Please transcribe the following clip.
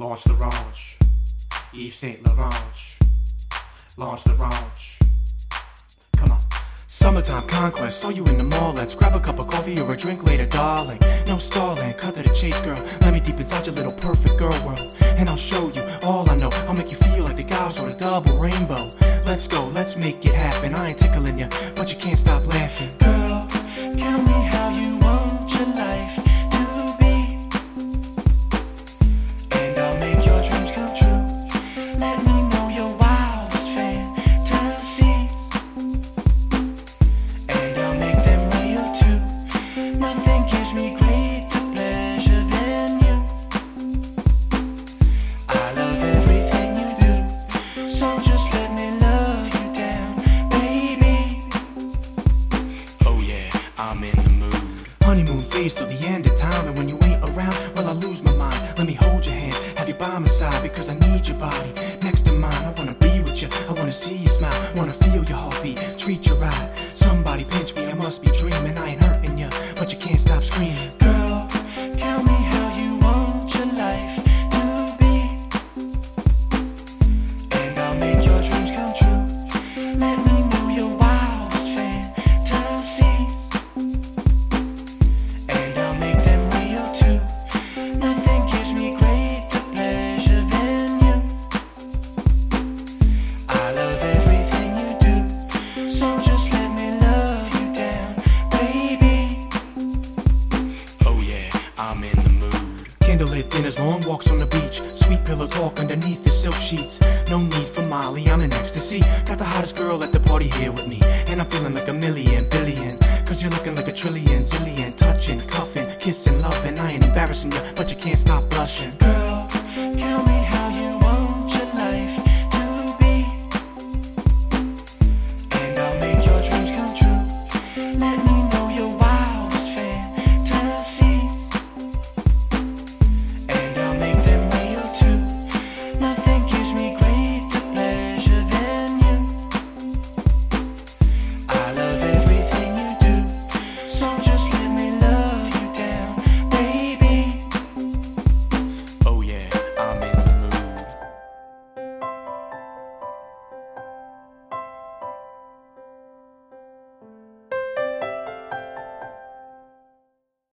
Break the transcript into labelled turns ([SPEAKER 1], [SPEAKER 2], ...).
[SPEAKER 1] Launch the launch. Yves Saint Laurent. Launch the launch. Come on. Summertime conquest, saw you in the mall. Let's grab a cup of coffee or a drink later, darling. No stalling, cut to the chase, girl. Let me deep inside your little perfect girl world. And I'll show you all I know. I'll make you feel like the guys on a double rainbow. Let's go, let's make it happen. I ain't tickling you, but you can't stop laughing. Girl, tell me how Honeymoon phase till the end of time, and when you ain't around, well I lose my mind. Let me hold your hand, have you by my side, because I need your body next to mine. I wanna be with you, I wanna see you smile, wanna feel your heartbeat, treat you right. Somebody pinch me, I must be dreaming. I ain't hurting you, but you can't stop screaming. Girl, tell me how you want your life to be. Candlelit dinners, long walks on the beach. Sweet pillow talk underneath the silk sheets. No need for Molly, I'm in ecstasy. Got the hottest girl at the party here with me. And I'm feeling like a million, billion. Cause you're looking like a trillion, zillion. Touching, cuffing, kissing, loving. I ain't embarrassing you, but you can't stop blushing.